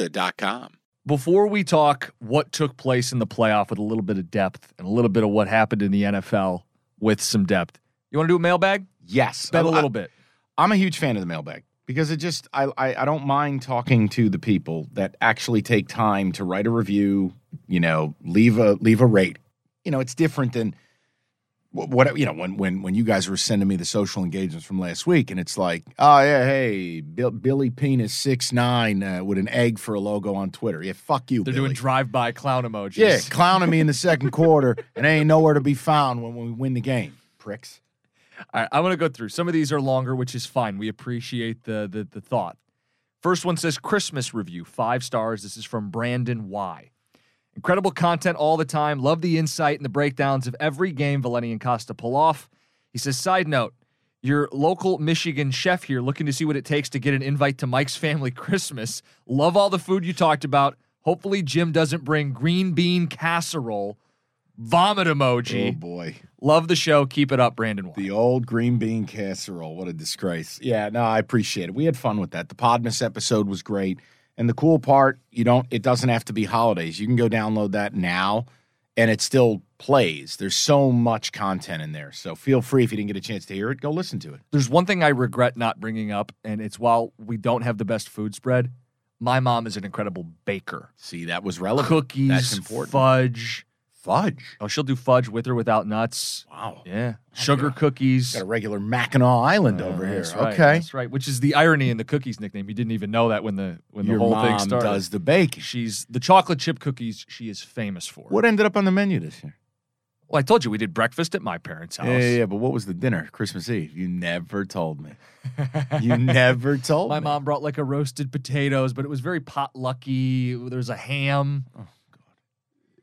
Serta.com. Before we talk what took place in the playoff with a little bit of depth and a little bit of what happened in the NFL with some depth, you want to do a mailbag? Yes. Spend a little bit. I'm a huge fan of the mailbag because it just I, I, I don't mind talking to the people that actually take time to write a review you know leave a leave a rate you know it's different than what you know when when when you guys were sending me the social engagements from last week and it's like oh yeah hey Bill, billy penis six nine uh, with an egg for a logo on twitter yeah fuck you They're Billy. doing drive-by clown emojis. yeah clowning me in the second quarter and ain't nowhere to be found when we win the game pricks All right, I'm going to go through. Some of these are longer, which is fine. We appreciate the, the the thought. First one says Christmas review, five stars. This is from Brandon Y. Incredible content all the time. Love the insight and the breakdowns of every game Valenti and Costa pull off. He says, side note, your local Michigan chef here looking to see what it takes to get an invite to Mike's family Christmas. Love all the food you talked about. Hopefully, Jim doesn't bring green bean casserole. Vomit emoji. oh boy Love the show. Keep it up, Brandon. The old green bean casserole. What a disgrace. Yeah, no, I appreciate it. We had fun with that. The Podmas episode was great. And the cool part, you don't it doesn't have to be holidays. You can go download that now and it still plays. There's so much content in there. So feel free if you didn't get a chance to hear it, go listen to it. There's one thing I regret not bringing up, and it's while we don't have the best food spread, my mom is an incredible baker. See, that was relevant. Cookies, That's important. fudge. Fudge. Oh, she'll do fudge with or without nuts. Wow. Yeah. Sugar cookies. Got a regular Mackinac Island Uh, over here. right, okay. That's right. Which is the irony in the cookies nickname. You didn't even know that when the when Your the whole mom thing started. does the baking. She's the chocolate chip cookies she is famous for. What ended up on the menu this year? Well, I told you we did breakfast at my parents' house. Yeah, yeah, yeah, but what was the dinner? Christmas Eve. You never told me. You never told My me. mom brought like a roasted potatoes, but it was very potlucky. There was a ham. Oh,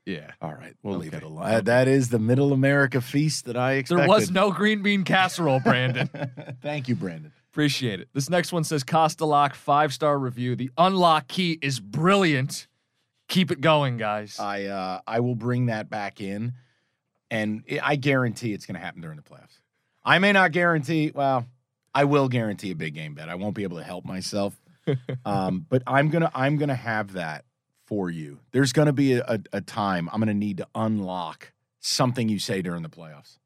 Yeah. All right, we'll leave it alone. Uh, that is the Middle America feast that I expected. There was no green bean casserole, Brandon. Thank you, Brandon. Appreciate it. This next one says Costa Lock, five star review. The unlock key is brilliant. Keep it going, guys. I uh, I will bring that back in, and I- I guarantee it's going to happen during the playoffs. I may not guarantee. Well, I will guarantee a big game bet. I won't be able to help myself, um, but I'm gonna I'm gonna have that for you. There's gonna be a, a, a time I'm gonna need to unlock something you say during the playoffs.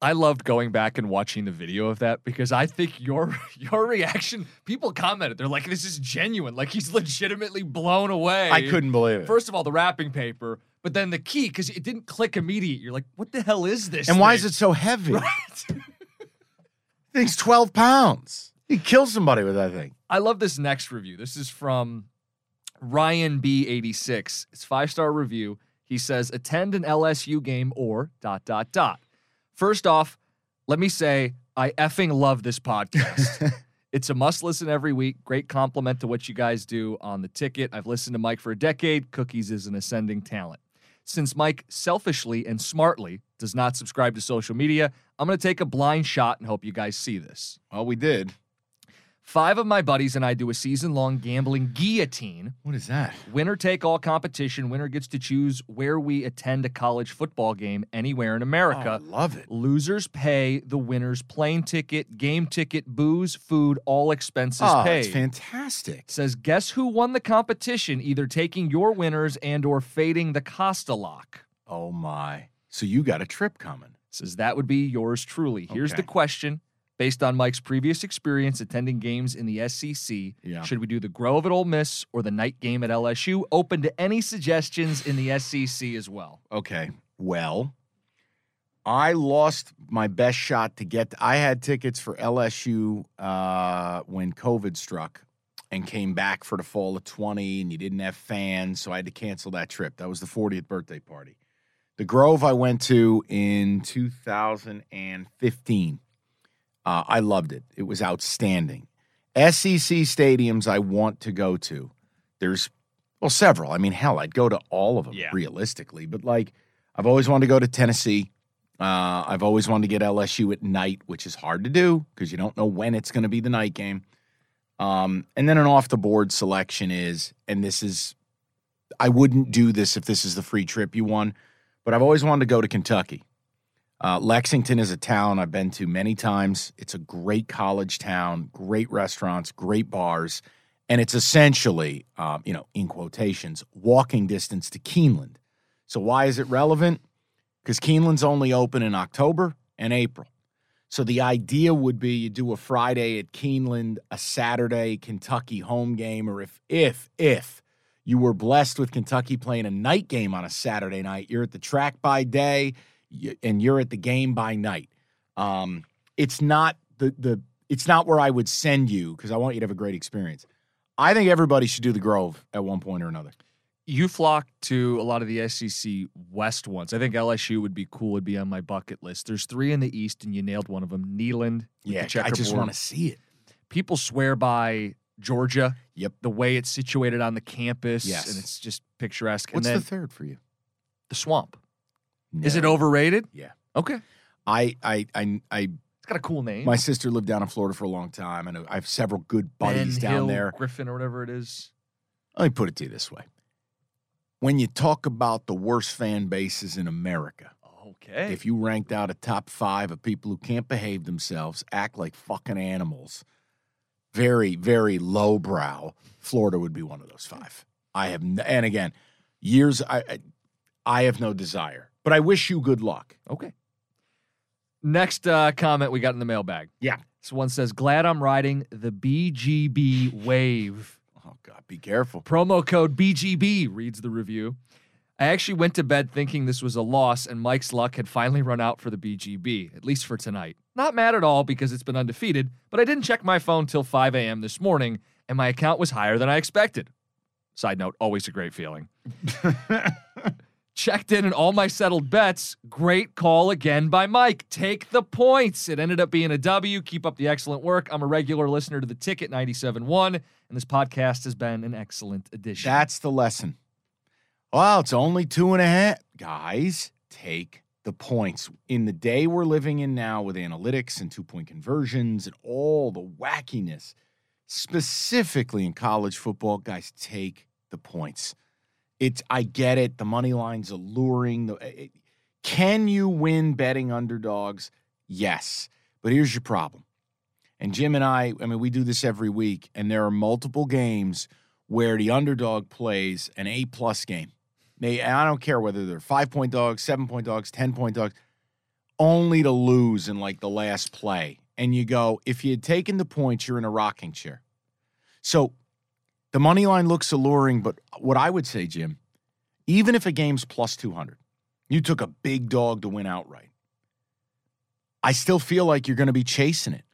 I loved going back and watching the video of that because I think your your reaction, people commented, they're like, this is genuine. Like he's legitimately blown away. I couldn't believe it. First of all, the wrapping paper, but then the key, because it didn't click immediate. You're like, what the hell is this? and why is it so heavy? Right. Thing's 12 pounds. You kill somebody with that thing. I love this next review. This is from Ryan B86. It's five star review. He says, attend an LSU game or dot dot dot. First off, let me say I effing love this podcast. it's a must listen every week. Great compliment to what you guys do on the ticket. I've listened to Mike for a decade. Cookies is an ascending talent. Since Mike selfishly and smartly does not subscribe to social media, I'm going to take a blind shot and hope you guys see this. Well, we did. Five of my buddies and I do a season long gambling guillotine. What is that? Winner take all competition. Winner gets to choose where we attend a college football game anywhere in America. Oh, I love it. Losers pay the winner's plane ticket, game ticket, booze, food, all expenses Oh, paid. it's fantastic. Says guess who won the competition, either taking your winners and or fading the Costa lock. Oh my. So you got a trip coming. Says that would be yours truly. Here's the question. Based on Mike's previous experience attending games in the SEC, Yeah. should we do the Grove at Ole Miss or the night game at LSU? Open to any suggestions in the SEC as well. Okay. Well, I lost my best shot to get. I had tickets for LSU uh, when COVID struck and came back for the fall of 20, and you didn't have fans, so I had to cancel that trip. That was the 40th birthday party. The Grove I went to in 2015. Uh, I loved it. It was outstanding. SEC stadiums I want to go to. There's well several. I mean, hell, I'd go to all of them Yeah. realistically, but like I've always wanted to go to Tennessee. Uh, I've always wanted to get LSU at night, which is hard to do because you don't know when it's going to be the night game. Um, and then an off the board selection is, and this is, I wouldn't do this if this is the free trip you won, but I've always wanted to go to Kentucky. Uh, Lexington is a town I've been to many times. It's a great college town, great restaurants, great bars, and it's essentially, um, you know, in quotations, walking distance to Keeneland. So why is it relevant? Because Keeneland's only open in October and April. So the idea would be you do a Friday at Keeneland, a Saturday Kentucky home game, or if if if you were blessed with Kentucky playing a night game on a Saturday night, you're at the track by day and you're at the game by night. Um, it's not the the it's not where I would send you because I want you to have a great experience. I think everybody should do the Grove at one point or another. You flock to a lot of the SEC West ones. I think LSU would be cool. Would be on my bucket list. There's three in the East, and you nailed one of them. Neyland. with the Yeah, I just want to see it. People swear by Georgia. Yep. The way it's situated on the campus. Yes. And it's just picturesque. What's and then the third for you? the swamp. Is it overrated? Yeah. Okay. I I I I It's got a cool name. My sister lived down in Florida for a long time, and I have several good Ben buddies down Hill there. Griffin or whatever it is. Let me put it to you this way: when you talk about the worst fan bases in America, Okay. if you ranked out a top five of people who can't behave themselves, act like fucking animals, very very lowbrow, Florida would be one of those five. I have, and again, years I I, I have no desire, but I wish you good luck. Okay. Next uh, comment we got in the mailbag. Yeah. This one says, Glad I'm riding the BGB wave. Oh God, be careful. Promo code BGB reads the review. I actually went to bed thinking this was a loss and Mike's luck had finally run out for the BGB, at least for tonight. Not mad at all because it's been undefeated, but I didn't check my phone till 5 a.m. this morning and my account was higher than I expected. Side note, always a great feeling. Checked in and all my settled bets. Great call again by Mike. Take the points. It ended up being a W. Keep up the excellent work. I'm a regular listener to the Ticket 97.1, and this podcast has been an excellent addition. That's the lesson. Well, it's only two and a half. Guys, take the points. In the day we're living in now with analytics and two point conversions and all the wackiness, specifically in college football, guys, take the points. It's I get it. The money line's alluring. The, it, can you win betting underdogs? Yes. But here's your problem. And Jim and I, I mean, we do this every week, and there are multiple games where the underdog plays an A plus game. They, I don't care whether they're five point dogs, seven point dogs, 10 point dogs, only to lose in like the last play. And you go, if you had taken the points, you're in a rocking chair. So the money line looks alluring, but what I would say, Jim, even if a game's plus 200, you took a big dog to win outright. I still feel like you're going to be chasing it.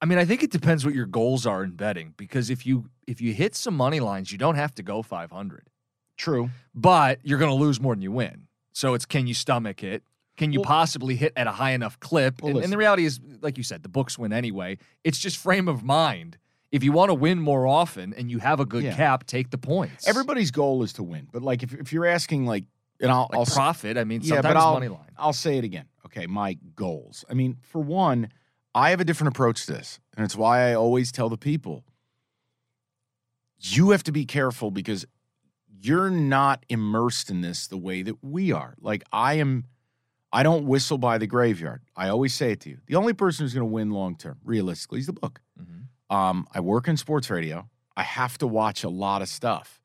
I mean, I think it depends what your goals are in betting because if you if you hit some money lines, you don't have to go 500. True. But you're going to lose more than you win. So it's can you stomach it? Can you Well- possibly hit at a high enough clip? Well, and, and the reality is, like you said, the books win anyway. It's just frame of mind. If you want to win more often and you have a good Yeah. cap, take the points. Everybody's goal is to win, but like if, if you're asking like, and I'll, like I'll profit. I mean, Yeah, but I'll- money line. I'll say it again. Okay, my goals. I mean, for one, I have a different approach to this, and it's why I always tell the people you have to be careful because you're not immersed in this the way that we are. Like I am I don't whistle by the graveyard. I always say it to you. The only person who's going to win long term, realistically, is the book. Um, I work in sports radio. I have to watch a lot of stuff.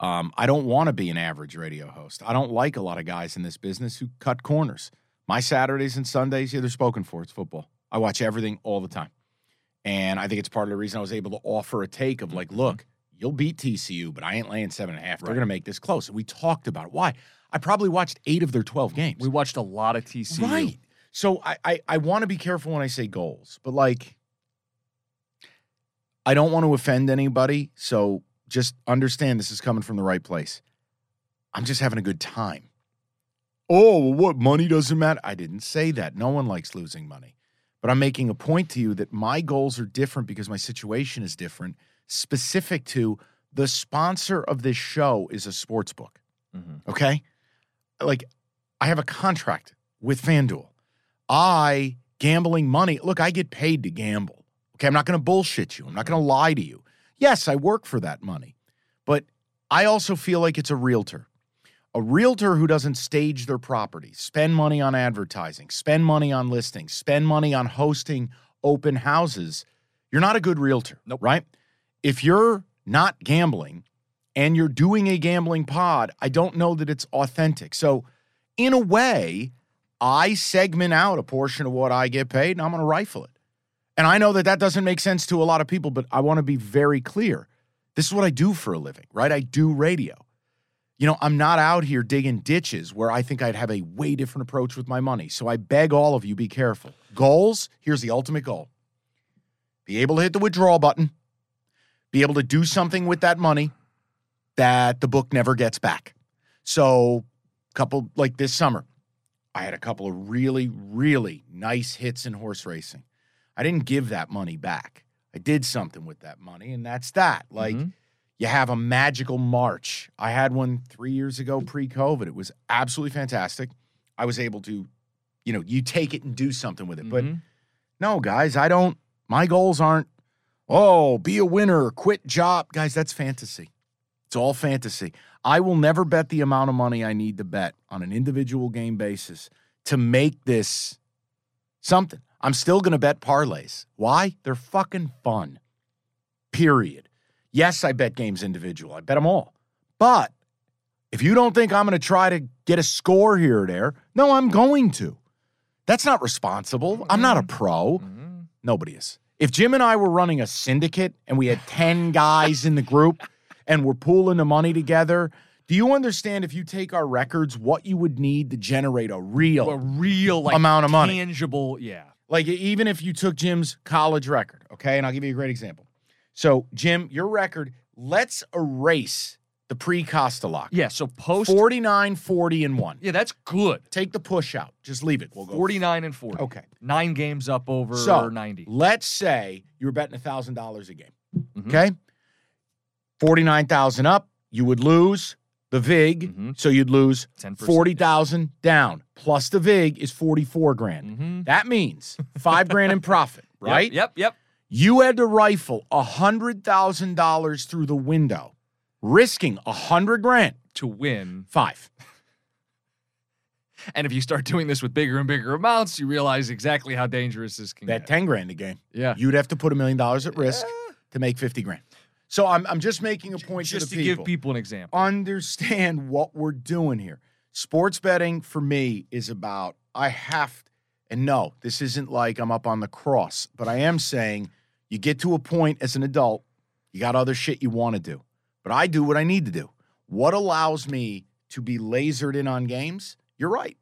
Um, I don't want to be an average radio host. I don't like a lot of guys in this business who cut corners. My Saturdays and Sundays, yeah, they're spoken for. It's football. I watch everything all the time. And I think it's part of the reason I was able to offer a take of like, look, you'll beat TCU, but I ain't laying seven and a half. They're Right. going to make this close. And we talked about it. Why? I probably watched eight of their 12 games. We watched a lot of TCU. Right. So I I, I want to be careful when I say goals, but like I don't want to offend anybody. So just understand this is coming from the right place. I'm just having a good time. Oh, what money doesn't matter? I didn't say that. No one likes losing money. But I'm making a point to you that my goals are different because my situation is different, specific to the sponsor of this show is a sports book. Mhm. Okay. Like, I have a contract with FanDuel. I, gambling money, look, I get paid to gamble. Okay. I'm not going to bullshit you. I'm not going to lie to you. Yes, I work for that money, but I also feel like it's a realtor. A realtor who doesn't stage their property, spend money on advertising, spend money on listings, spend money on hosting open houses, you're not a good realtor, Nope. right? If you're not gambling and you're doing a gambling pod, I don't know that it's authentic. So, in a way, I segment out a portion of what I get paid and I'm going to rifle it. And I know that that doesn't make sense to a lot of people, but I want to be very clear. This is what I do for a living, right? I do radio. You know, I'm not out here digging ditches where I think I'd have a way different approach with my money. So I beg all of you be careful. Goals, here's the ultimate goal. Be able to hit the withdrawal button. Be able to do something with that money that the book never gets back. So, a couple like this summer, I had a couple of really really nice hits in horse racing. I didn't give that money back. I did something with that money and that's that. Like Mhm. you have a magical March. I had one three years ago pre COVID. It was absolutely fantastic. I was able to, you know, you take it and do something with it. But Mhm. no, guys, I don't, my goals aren't, oh, be a winner, quit job. Guys, that's fantasy. It's all fantasy. I will never bet the amount of money I need to bet on an individual game basis to make this something. I'm still going to bet parlays. Why? They're fucking fun. Period. Yes, I bet games individual. I bet them all. But if you don't think I'm going to try to get a score here or there, no, I'm going to. That's not responsible. I'm not a pro. Mhm. Nobody is. If Jim and I were running a syndicate and we had 10 guys in the group and we're pooling the money together, do you understand if you take our records, what you would need to generate a real A real like amount of money? tangible, yeah. Like even if you took Jim's college record, okay, and I'll give you a great example. So, Jim, your record, let's erase the pre-Costa lock. Yeah, so post 49, 40, and 1. Yeah, that's good. Take the push out. Just leave it. We'll go 49 and 40. Okay. Nine games up over So 90. let's say you were betting $1,000 a game. Mhm. Okay. 49,000 up, you would lose the VIG. Mhm. So you'd lose 10%. 40,000 down. Plus the VIG is 44 grand. Mhm. That means five grand in profit, right? Yep, yep. You had to rifle $100,000 through the window, risking 100 grand. To win. Five. And if you start doing this with bigger and bigger amounts, you realize exactly how dangerous this can Bet get. 10 grand a game. Yeah. You'd have to put a million dollars at risk to make 50 grand. So I'm, I'm just making a point Just to to the give people. people an example. understand what we're doing here. Sports betting for me is about I have and no, this isn't like I'm up on the cross, but I am saying you get to a point as an adult, you got other shit you want to do. But I do what I need to do. What allows me to be lasered in on games? You're right.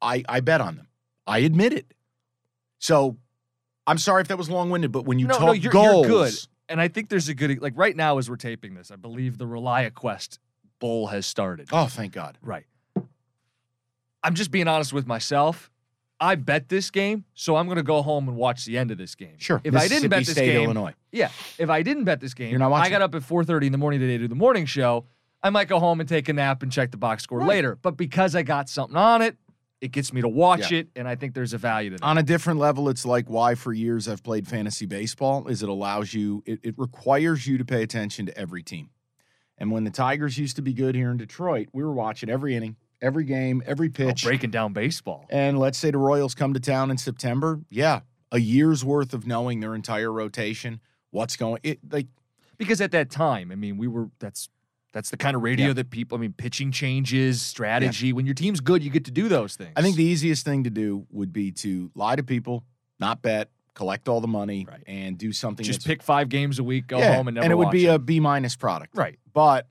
I I bet on them. I admit it. So I'm sorry if that was long-winded, but when you no, talk no, you're, goals, you're good. And I think there's a good like right now as we're taping this, I believe the ReliaQuest Bowl has started. oh, thank God. Right. I'm just being honest with myself. I bet this game, so I'm going to go home and watch the end of this game. Sure. If I didn't bet this State, game, Illinois. yeah. If I didn't bet this game, You're not watching I got up at 4:30 in the morning today to do the morning show. I might go home and take a nap and check the box score Right. later. But because I got something on it, it gets me to watch Yeah. it, and I think there's a value to that. on a different level it's like why for years i've played fantasy baseball is it allows you it, it requires you to pay attention to every team and when the tigers used to be good here in detroit we were watching every inning every game every Oh, pitch breaking down baseball. and let's say the royals come to town in september yeah a year's worth of knowing their entire rotation what's going it like because at that time, I mean, we were that's that's the kind of radio Yeah. that people. I mean, pitching changes, strategy. When your team's good, you get to do those things. i think the easiest thing to do would be to lie to people not bet collect all the money, Right. and do something. Just pick five games a week, go Yeah, home, and never And it would be it. a B minus product. right. But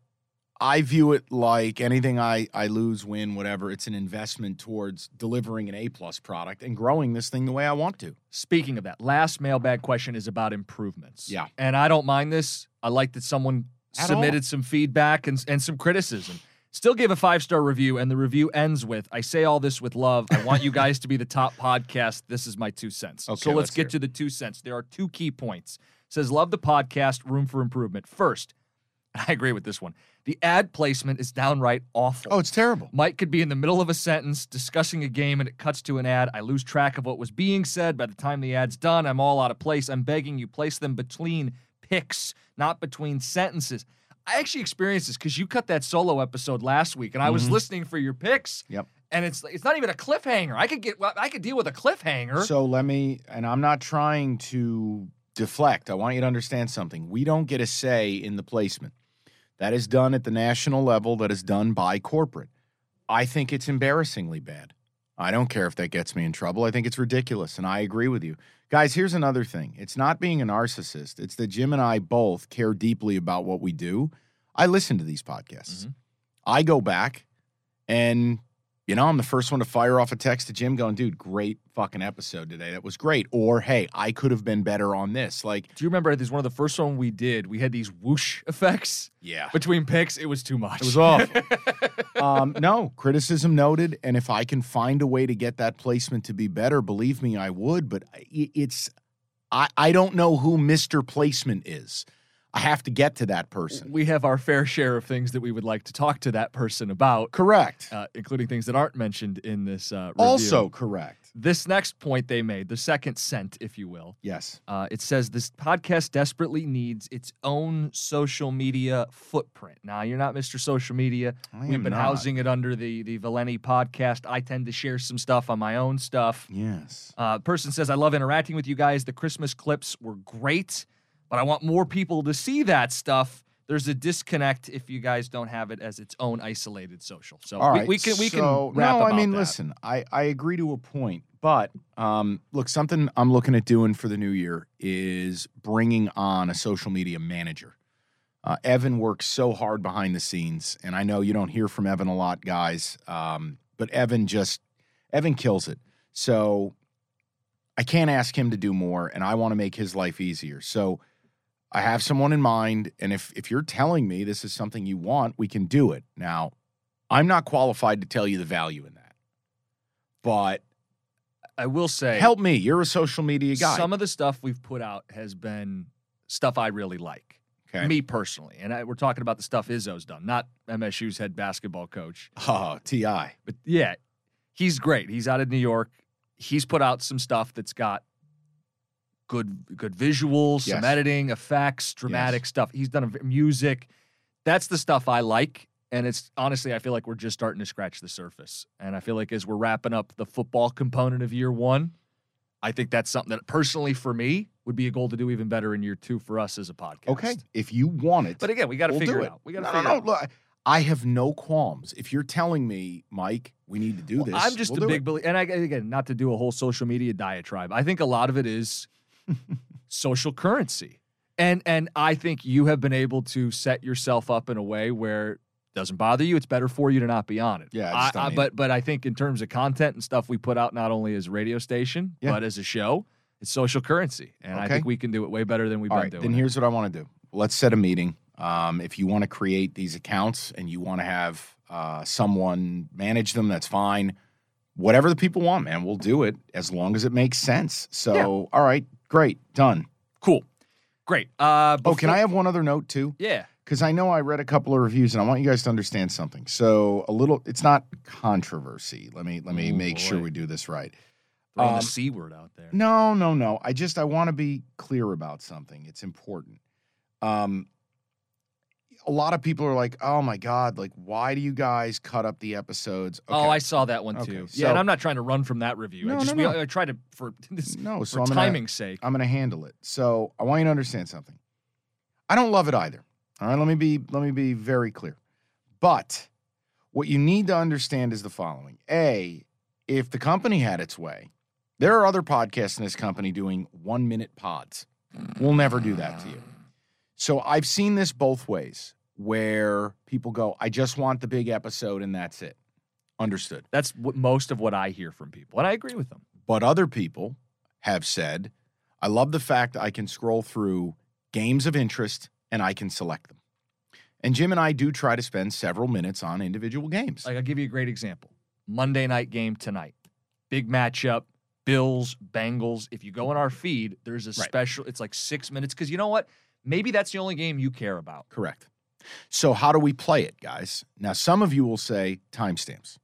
I view it like anything I I lose, win, whatever. It's an investment towards delivering an A plus product and growing this thing the way I want to. Speaking of that, last mailbag question is about improvements. Yeah. And I don't mind this. I like that someone At submitted some feedback and, and some criticism. Still gave a five star review, and the review ends with I say all this with love. I want you guys to be the top podcast. This is my two cents. Okay, so let's, let's get to the two cents. There are two key points. says, Love the podcast, room for improvement. First, I agree with this one. The ad placement is downright awful. Oh, it's terrible. Mike could be in the middle of a sentence discussing a game and it cuts to an ad. I lose track of what was being said. By the time the ad's done, I'm all out of place. I'm begging you, place them between picks, not between sentences. I actually experienced this because you cut that solo episode last week and I was Mhm. listening for your picks. Yep. And it's it's not even a cliffhanger. I could get I could deal with a cliffhanger. So let me, and I'm not trying to deflect. I want you to understand something. We don't get a say in the placement. That is done at the national level, that is done by corporate. I think it's embarrassingly bad. I don't care if that gets me in trouble. I think it's ridiculous, and I agree with you. Guys, here's another thing it's not being a narcissist, it's that Jim and I both care deeply about what we do. I listen to these podcasts. Mhm. I go back and you know, I'm the first one to fire off a text to Jim going, dude, great fucking episode today. That was great. Or, hey, I could have been better on this. Like, Do you remember this is one of the first one we did? We had these whoosh effects yeah. between picks. It was too much. It was awful. um, no, criticism noted. And if I can find a way to get that placement to be better, believe me, I would. But it's, I, I don't know who Mr. Placement is. I have to get to that person. we have our fair share of things that we would like to talk to that person about, Correct. uh, including things that aren't mentioned in this uh, also correct. this next point they made, the second cent, if you will, Yes. uh, it says this podcast desperately needs its own social media footprint. Now, you're not Mr. Social Media. I We've been not. housing it under the the Valenti podcast. I tend to share some stuff on my own stuff. Yes. Uh, person says, I love interacting with you guys. The Christmas clips were great, but I want more people to see that stuff. There's a disconnect if you guys don't have it as its own isolated social. So All we, we can we so, can wrap No, I mean, that. listen, I, I agree to a point, but um, look, something I'm looking at doing for the new year is bringing on a social media manager. Uh, Evan works so hard behind the scenes, and I know you don't hear from Evan a lot, guys. Um, but Evan just Evan kills it. So I can't ask him to do more, and I want to make his life easier. So I have someone in mind, and if if you're telling me this is something you want, we can do it. Now, I'm not qualified to tell you the value in that. But I will say, help me. You're a social media guy. some of the stuff we've put out has been stuff I really like. okay. Me personally, and I, we're talking about the stuff Izzo's done, not MSU's head basketball coach. Oh, T.I. But yeah, he's great. He's out of New York. He's put out some stuff that's got good good visuals, some editing, effects, dramatic stuff. He's done music. That's the stuff I like. And it's honestly, I feel like we're just starting to scratch the surface. And I feel like as we're wrapping up the football component of year one, I think that's something that personally for me would be a goal to do even better in year two for us as a podcast. Okay. If you want it, But again, we got to we'll figure do it out. We got to no, figure no, no. it out. Look, I have no qualms. If you're telling me, Mike, we need to do Well, this, I'm just we'll a big believer, and I, again, not to do a whole social media diatribe. I think a lot of it is social currency, and and I think you have been able to set yourself up in a way where it doesn't bother you. It's better for you to not be on it. Yeah, I don't I, but but I think in terms of content and stuff we put out, not only as a radio station Yeah. but as a show, it's social currency, and I think we can do it way better than we've All been right, doing. then here's what I want to do. Let's set a meeting. Um, if you want to create these accounts and you want to have uh, someone manage them, that's fine. Whatever the people want, man, we'll do it as long as it makes sense. So, Yeah. all right, great, done. cool, great. Uh, Oh, can I have one other note too? Yeah. Because I know I read a couple of reviews and I want you guys to understand something. So, a little, it's not controversy. Let me let me Oh, make sure we do this right. Throwing Um, the c word out there. No, no, no. I just I want to be clear about something. It's important. Um a lot of people are like, "Oh my god, like why do you guys cut up the episodes?" Oh, I saw that one Okay, too. so- yeah, and I'm not trying to run from that review. I No, just no, we- I try to for this, no, so for I'm timing's sake. I'm going to handle it. So, I want you to understand something. I don't love it either. All right, let me be let me be very clear. But what you need to understand is the following. A, if the company had its way There are other podcasts in this company doing one minute pods. We'll never do that to you. So I've seen this both ways where people go, I just want the big episode and that's it. Understood. That's what most of what I hear from people, and I agree with them. But other people have said, I love the fact I can scroll through games of interest and I can select them. And Jim and I do try to spend several minutes on individual games. Like I'll give you a great example. Monday night game tonight. Big matchup. Bills, Bengals. If you go in our feed, there's a Right. special, it's like six minutes. Because you know what? Maybe that's the only game you care about. Correct. So, how do we play it, guys? Now, some of you will say timestamps.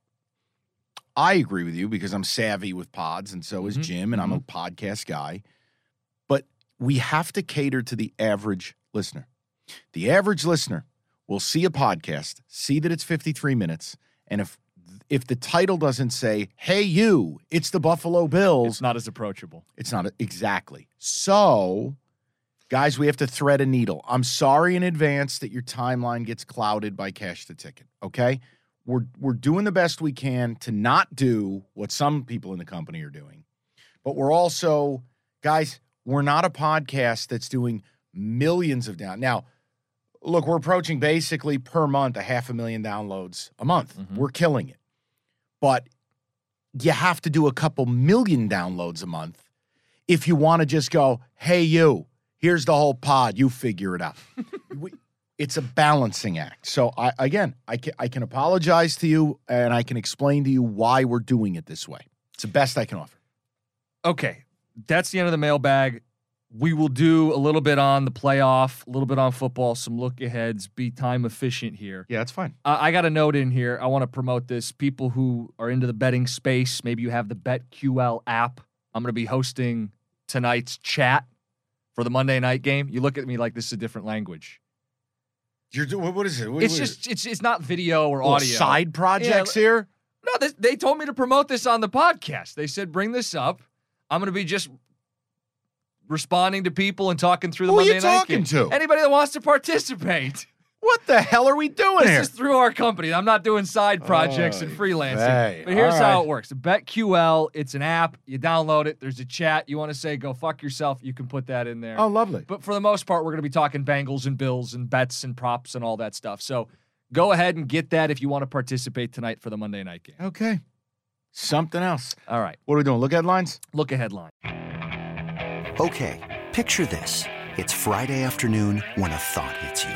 I agree with you because I'm savvy with pods, and so is Mhm, Jim, and I'm a podcast guy. But we have to cater to the average listener. The average listener will see a podcast, see that it's 53 minutes, and if if the title doesn't say, "Hey, you," it's the Buffalo Bills. It's not as approachable. It's not exactly. So, guys, we have to thread a needle. I'm sorry in advance that your timeline gets clouded by cash the ticket. Okay, we're we're doing the best we can to not do what some people in the company are doing, but we're also, guys, we're not a podcast that's doing millions of down now. Look, we're approaching basically per month a half a million downloads a month. Mhm. We're killing it. But you have to do a couple million downloads a month if you want to just go, hey, you, here's the whole pod, you figure it out. we, it's a balancing act. So, I, again, I can, I can apologize to you and I can explain to you why we're doing it this way. It's the best I can offer. Okay. That's the end of the mailbag. We will do a little bit on the playoff, a little bit on football, some look aheads, be time efficient here. Yeah, it's fine. Uh, I got a note in here. I want to promote this. People who are into the betting space, maybe you have the BetQL app. I'm going to be hosting tonight's chat for the Monday night game. You look at me like this is a different language. You're doing, what is it? What- It's what- just it's it's not video or audio. side projects Yeah, here? No, this, they told me to promote this on the podcast. They said bring this up. I'm going to be just responding to people and talking through the Who are you Monday night talking game. to? Anybody that wants to participate. What the hell are we doing This here? is through our company. I'm not doing side oh, projects and freelancing. vey. But here's All how it works. BetQL, it's an app. You download it. There's a chat. You want to say go fuck yourself, you can put that in there. Oh, lovely. But for the most part, we're going to be talking Bengals and Bills and bets and props and all that stuff. So go ahead and get that if you want to participate tonight for the Monday night game. Okay. Something else. All right. What are we doing? Look headlines? Look a headline. Okay, picture this. It's Friday afternoon when a thought hits you.